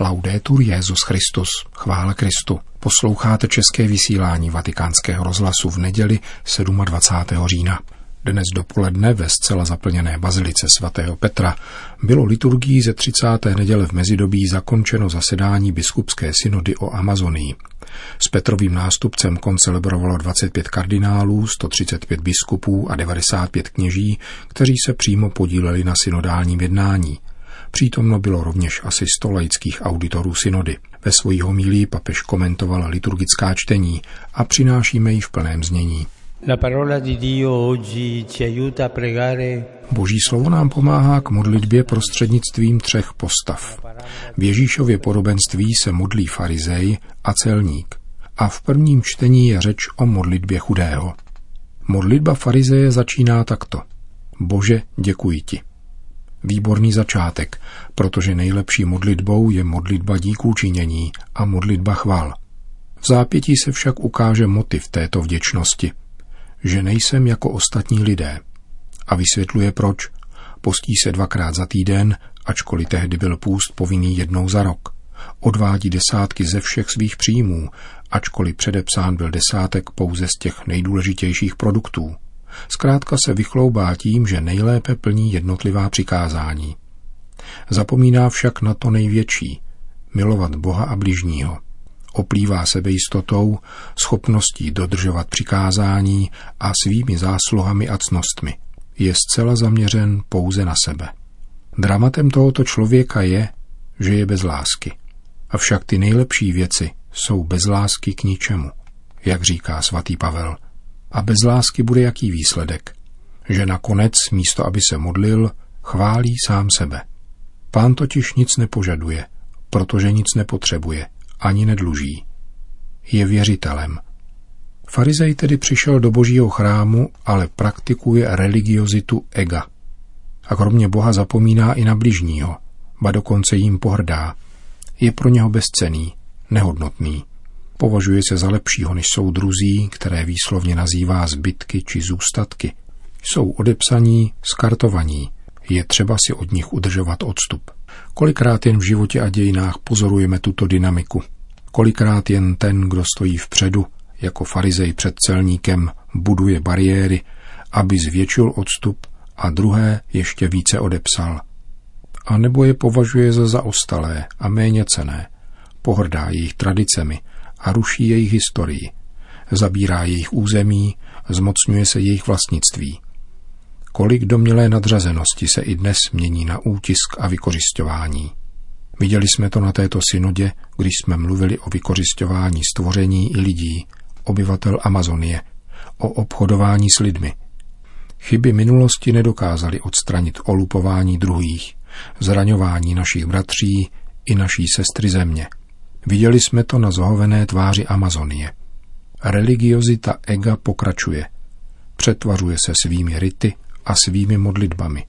Laudetur Jezus Christus, chvála Kristu. Posloucháte české vysílání Vatikánského rozhlasu v neděli 27. října. Dnes dopoledne ve zcela zaplněné bazilice svatého Petra bylo liturgií ze 30. neděle v mezidobí zakončeno zasedání biskupské synody o Amazonii. S Petrovým nástupcem koncelebrovalo 25 kardinálů, 135 biskupů a 95 kněží, kteří se přímo podíleli na synodálním jednání – Přítomno bylo rovněž asi sto laických auditorů synody. Ve svojí homílí papež komentoval liturgická čtení a přinášíme ji v plném znění. Boží slovo nám pomáhá k modlitbě prostřednictvím třech postav. V Ježíšově podobenství se modlí farizej a celník. A v prvním čtení je řeč o modlitbě chudého. Modlitba farizeje začíná takto. Bože, děkuji ti. Výborný začátek, protože nejlepší modlitbou je modlitba díků činění a modlitba chvál. V zápětí se však ukáže motiv této vděčnosti, že nejsem jako ostatní lidé. A vysvětluje proč. Postí se dvakrát za týden, ačkoliv tehdy byl půst povinný jednou za rok. Odvádí desátky ze všech svých příjmů, ačkoliv předepsán byl desátek pouze z těch nejdůležitějších produktů. Zkrátka se vychloubá tím, že nejlépe plní jednotlivá přikázání. Zapomíná však na to největší, milovat Boha a bližního. Oplývá sebejistotou, schopností dodržovat přikázání a svými zásluhami a cnostmi. Je zcela zaměřen pouze na sebe. Dramatem tohoto člověka je, že je bez lásky. Avšak ty nejlepší věci jsou bez lásky k ničemu, jak říká svatý Pavel. A bez lásky bude jaký výsledek? Že nakonec, místo aby se modlil, chválí sám sebe. Pán totiž nic nepožaduje, protože nic nepotřebuje, ani nedluží. Je věřitelem. Farizej tedy přišel do božího chrámu, ale praktikuje religiozitu ega. A kromě Boha zapomíná i na bližního, ba dokonce jim pohrdá. Je pro něho bezcený, nehodnotný. Považuje se za lepšího než soudruzí, které výslovně nazývá zbytky či zůstatky. Jsou odepsaní, skartovaní, je třeba si od nich udržovat odstup. Kolikrát jen v životě a dějinách pozorujeme tuto dynamiku. Kolikrát jen ten, kdo stojí vpředu, jako farizej před celníkem, buduje bariéry, aby zvětšil odstup a druhé ještě více odepsal. A nebo je považuje za zaostalé a méně cené. Pohrdá jejich tradicemi, a ruší jejich historii. Zabírá jejich území, zmocňuje se jejich vlastnictví. Kolik domělé nadřazenosti se i dnes mění na útisk a vykořišťování. Viděli jsme to na této synodě, když jsme mluvili o vykořišťování stvoření i lidí, obyvatel Amazonie, o obchodování s lidmi. Chyby minulosti nedokázaly odstranit olupování druhých, zraňování našich bratří i naší sestry země – Viděli jsme to na zohovené tváři Amazonie. Religiozita ega pokračuje. Přetvařuje se svými rity a svými modlitbami.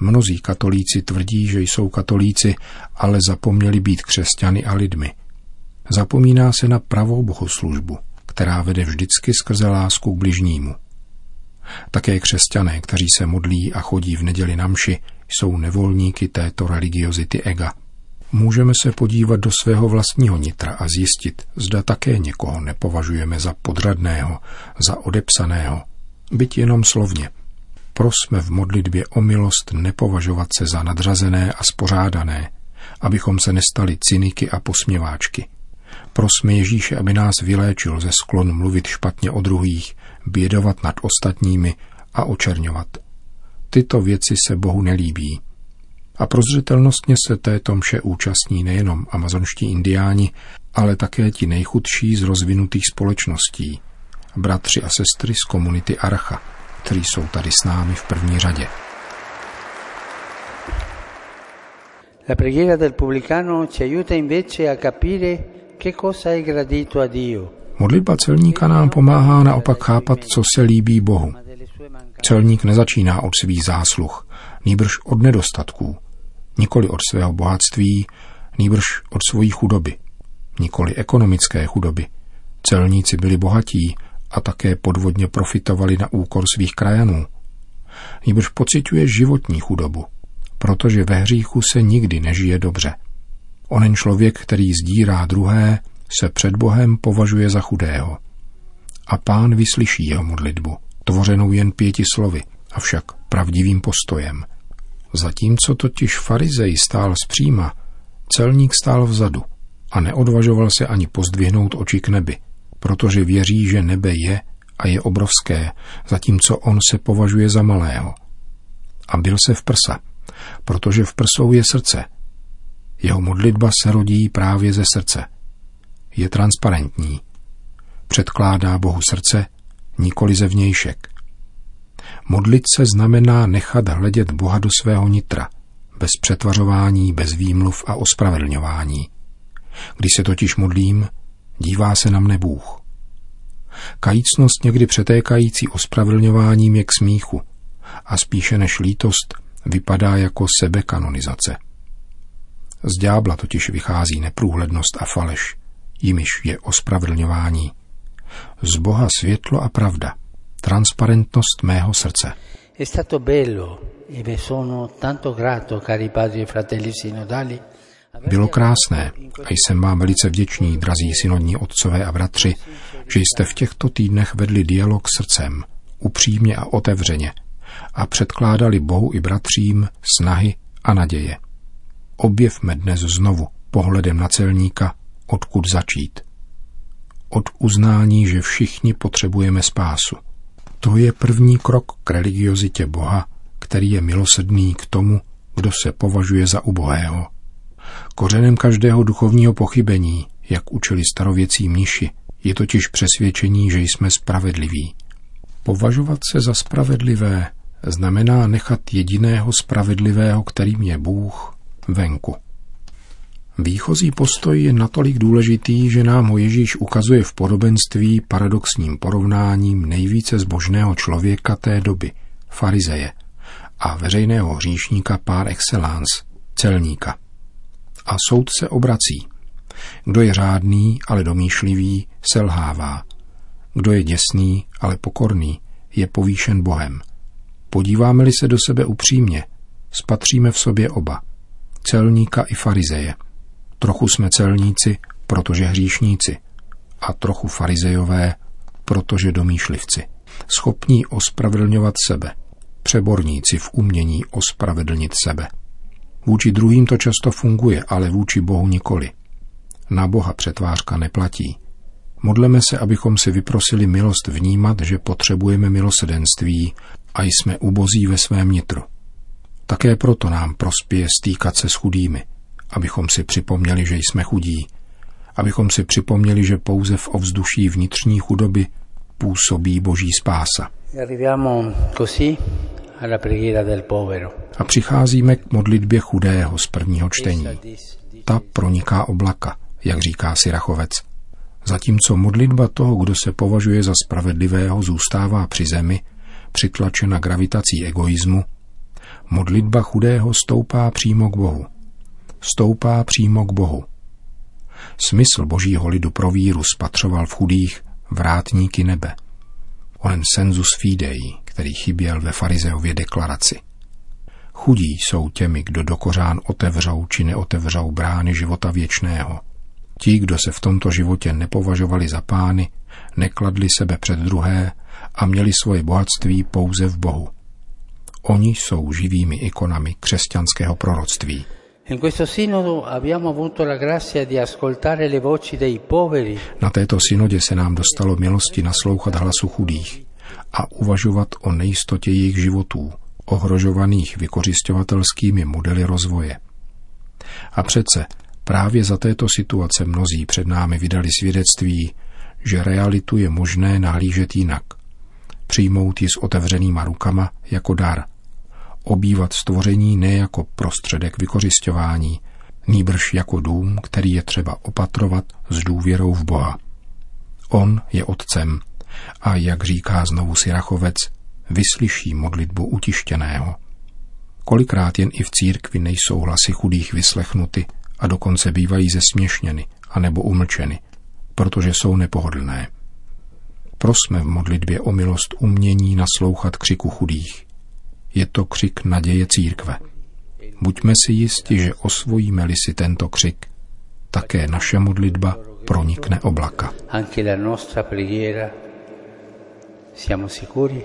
Mnozí katolíci tvrdí, že jsou katolíci, ale zapomněli být křesťany a lidmi. Zapomíná se na pravou bohoslužbu, která vede vždycky skrze lásku k bližnímu. Také křesťané, kteří se modlí a chodí v neděli na mši, jsou nevolníky této religiozity ega – Můžeme se podívat do svého vlastního nitra a zjistit, zda také někoho nepovažujeme za podradného, za odepsaného, byť jenom slovně. Prosme v modlitbě o milost nepovažovat se za nadřazené a spořádané, abychom se nestali cyniky a posměváčky. Prosme Ježíše, aby nás vyléčil ze sklon mluvit špatně o druhých, bědovat nad ostatními a očerňovat. Tyto věci se Bohu nelíbí a prozřetelnostně se této mše účastní nejenom amazonští indiáni, ale také ti nejchudší z rozvinutých společností, bratři a sestry z komunity Archa, kteří jsou tady s námi v první řadě. La preghiera del pubblicano ci aiuta invece a capire che cosa è gradito a Dio. Modlitba celníka nám pomáhá naopak chápat, co se líbí Bohu. Celník nezačíná od svých zásluh, nýbrž od nedostatků, nikoli od svého bohatství, nýbrž od svojí chudoby, nikoli ekonomické chudoby. Celníci byli bohatí a také podvodně profitovali na úkor svých krajanů. Nýbrž pociťuje životní chudobu, protože ve hříchu se nikdy nežije dobře. Onen člověk, který zdírá druhé, se před Bohem považuje za chudého. A pán vyslyší jeho modlitbu, tvořenou jen pěti slovy, avšak pravdivým postojem. Zatímco totiž farizej stál zpříma, celník stál vzadu a neodvažoval se ani pozdvihnout oči k nebi, protože věří, že nebe je a je obrovské, zatímco on se považuje za malého. A byl se v prsa, protože v prsou je srdce. Jeho modlitba se rodí právě ze srdce. Je transparentní. Předkládá Bohu srdce, nikoli ze vnějšek. Modlit se znamená nechat hledět Boha do svého nitra, bez přetvařování, bez výmluv a ospravedlňování. Když se totiž modlím, dívá se na mne Bůh. Kajícnost někdy přetékající ospravedlňováním je k smíchu a spíše než lítost vypadá jako sebekanonizace. Z ďábla totiž vychází neprůhlednost a faleš, jimiž je ospravedlňování. Z Boha světlo a pravda, transparentnost mého srdce. È stato bello e sono tanto grato, cari padri e fratelli sinodali, bylo krásné a jsem vám velice vděčný, drazí synodní otcové a bratři, že jste v těchto týdnech vedli dialog srdcem, upřímně a otevřeně a předkládali Bohu i bratřím snahy a naděje. Objevme dnes znovu pohledem na celníka, odkud začít. Od uznání, že všichni potřebujeme spásu. To je první krok k religiozitě Boha, který je milosedný k tomu, kdo se považuje za ubohého. Kořenem každého duchovního pochybení, jak učili starověcí mniši, je totiž přesvědčení, že jsme spravedliví. Považovat se za spravedlivé znamená nechat jediného spravedlivého, kterým je Bůh, venku. Výchozí postoj je natolik důležitý, že nám ho Ježíš ukazuje v podobenství paradoxním porovnáním nejvíce zbožného člověka té doby, farizeje, a veřejného hříšníka par excellence, celníka a soud se obrací. Kdo je řádný, ale domýšlivý, selhává. Kdo je děsný, ale pokorný, je povýšen Bohem. Podíváme-li se do sebe upřímně, spatříme v sobě oba. Celníka i farizeje. Trochu jsme celníci, protože hříšníci. A trochu farizejové, protože domýšlivci. Schopní ospravedlňovat sebe. Přeborníci v umění ospravedlnit sebe. Vůči druhým to často funguje, ale vůči Bohu nikoli. Na Boha přetvářka neplatí. Modleme se, abychom si vyprosili milost vnímat, že potřebujeme milosedenství a jsme ubozí ve svém nitru. Také proto nám prospěje stýkat se s chudými, abychom si připomněli, že jsme chudí, abychom si připomněli, že pouze v ovzduší vnitřní chudoby působí boží spása. A přicházíme k modlitbě chudého z prvního čtení. Ta proniká oblaka, jak říká Sirachovec. Zatímco modlitba toho, kdo se považuje za spravedlivého, zůstává při zemi, přitlačena gravitací egoismu, modlitba chudého stoupá přímo k Bohu. Stoupá přímo k Bohu. Smysl božího lidu pro víru spatřoval v chudých vrátníky nebe. Onen sensus fidei, který chyběl ve farizeově deklaraci. Chudí jsou těmi, kdo do kořán otevřou či neotevřou brány života věčného. Ti, kdo se v tomto životě nepovažovali za pány, nekladli sebe před druhé a měli svoje bohatství pouze v Bohu. Oni jsou živými ikonami křesťanského proroctví. Na této synodě se nám dostalo milosti naslouchat hlasu chudých a uvažovat o nejistotě jejich životů, ohrožovaných vykořišťovatelskými modely rozvoje. A přece právě za této situace mnozí před námi vydali svědectví, že realitu je možné nahlížet jinak. Přijmout ji s otevřenýma rukama jako dar. Obývat stvoření ne jako prostředek vykořišťování, nýbrž jako dům, který je třeba opatrovat s důvěrou v Boha. On je otcem a, jak říká znovu Sirachovec, vyslyší modlitbu utištěného. Kolikrát jen i v církvi nejsou hlasy chudých vyslechnuty a dokonce bývají zesměšněny anebo umlčeny, protože jsou nepohodlné. Prosme v modlitbě o milost umění naslouchat křiku chudých. Je to křik naděje církve. Buďme si jisti, že osvojíme-li si tento křik, také naše modlitba pronikne oblaka. Anche la nostra preghiera, siamo sicuri,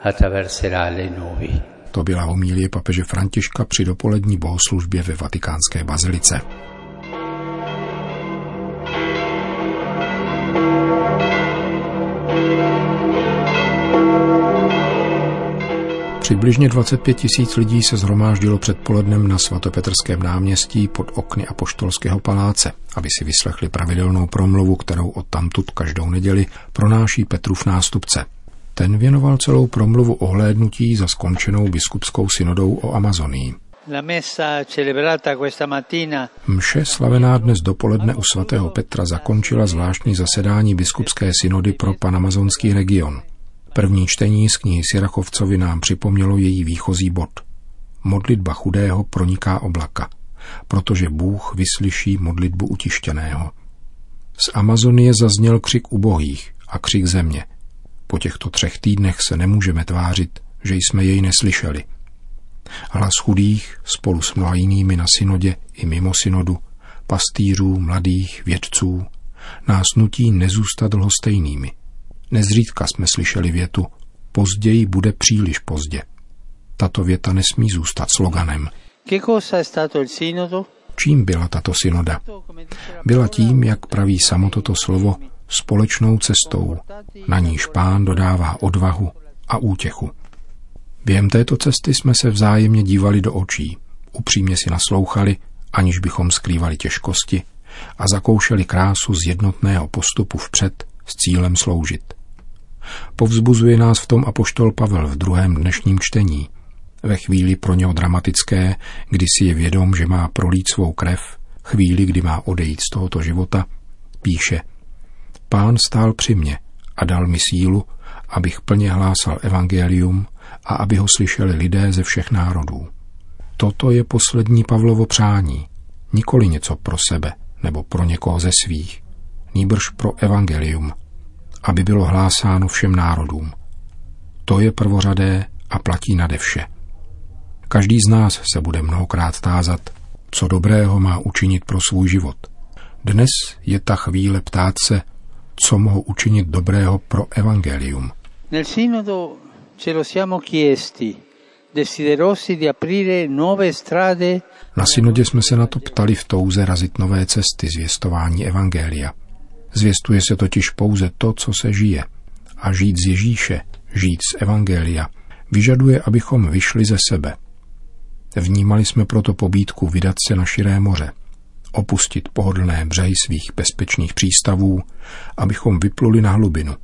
attraverserà le nubi. To byla homílie papeže Františka při dopolední bohoslužbě ve vatikánské bazilice. Přibližně 25 tisíc lidí se zhromáždilo předpolednem na svatopetrském náměstí pod okny Apoštolského paláce, aby si vyslechli pravidelnou promluvu, kterou od tamtud každou neděli pronáší Petrův nástupce. Ten věnoval celou promluvu ohlédnutí za skončenou biskupskou synodou o Amazonii. Mše slavená dnes dopoledne u svatého Petra zakončila zvláštní zasedání biskupské synody pro panamazonský region. První čtení z knihy Sirachovcovi nám připomnělo její výchozí bod. Modlitba chudého proniká oblaka, protože Bůh vyslyší modlitbu utištěného. Z Amazonie zazněl křik ubohých a křik země. Po těchto třech týdnech se nemůžeme tvářit, že jsme jej neslyšeli. Hlas chudých spolu s mnoha jinými na synodě i mimo synodu, pastýřů, mladých, vědců, nás nutí nezůstat lhostejnými – Nezřídka jsme slyšeli větu později bude příliš pozdě. Tato věta nesmí zůstat sloganem. Čím byla tato synoda? Byla tím, jak praví samo toto slovo, společnou cestou, na níž pán dodává odvahu a útěchu. Během této cesty jsme se vzájemně dívali do očí, upřímně si naslouchali, aniž bychom skrývali těžkosti a zakoušeli krásu z jednotného postupu vpřed s cílem sloužit. Povzbuzuje nás v tom apoštol Pavel v druhém dnešním čtení. Ve chvíli pro něho dramatické, kdy si je vědom, že má prolít svou krev, chvíli, kdy má odejít z tohoto života, píše Pán stál při mně a dal mi sílu, abych plně hlásal evangelium a aby ho slyšeli lidé ze všech národů. Toto je poslední Pavlovo přání, nikoli něco pro sebe nebo pro někoho ze svých, nýbrž pro evangelium – aby bylo hlásáno všem národům. To je prvořadé a platí nade vše. Každý z nás se bude mnohokrát tázat, co dobrého má učinit pro svůj život. Dnes je ta chvíle ptát se, co mohu učinit dobrého pro evangelium. Nel sinodo ce lo siamo chiesti, desiderosi di aprire nuove strade. Na synodě jsme se na to ptali v touze razit nové cesty zvěstování evangelia – Zvěstuje se totiž pouze to, co se žije. A žít z Ježíše, žít z Evangelia, vyžaduje, abychom vyšli ze sebe. Vnímali jsme proto pobídku vydat se na širé moře, opustit pohodlné břehy svých bezpečných přístavů, abychom vypluli na hlubinu.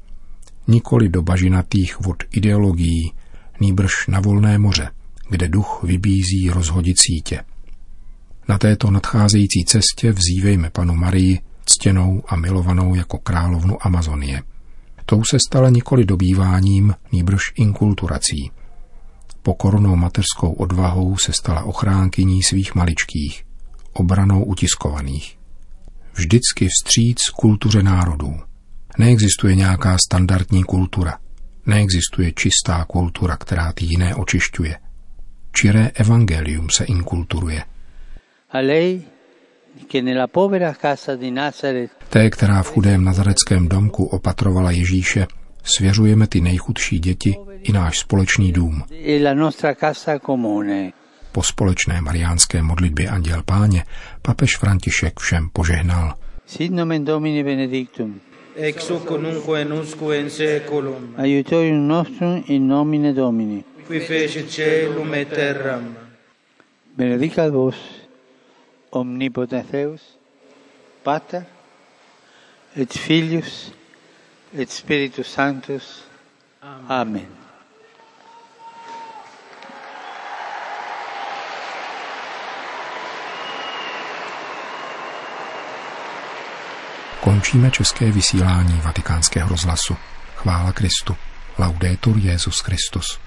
Nikoli do bažinatých vod ideologií, nýbrž na volné moře, kde duch vybízí rozhodit sítě. Na této nadcházející cestě vzívejme panu Marii, ctěnou a milovanou jako královnu Amazonie. Tou se stala nikoli dobýváním, nýbrž inkulturací. Pokornou mateřskou odvahou se stala ochránkyní svých maličkých, obranou utiskovaných. Vždycky vstříc kultuře národů. Neexistuje nějaká standardní kultura. Neexistuje čistá kultura, která ty jiné očišťuje. Čiré evangelium se inkulturuje. A lei Té, která v chudém nazareckém domku opatrovala Ježíše, svěřujeme ty nejchudší děti i náš společný dům. Po společné mariánské modlitbě Anděl Páně papež František všem požehnal. Sit nomen Domini benedictum. Ex hoc nunc en usque in seculum. Aiutorium nostrum in nomine Domini. Qui fecit celum et terram. Benedicat vos omnipotens Deus, Pater, et Filius, et Spiritus Sanctus. Amen. Končíme české vysílání vatikánského rozhlasu. Chvála Kristu. Laudetur Jezus Christus.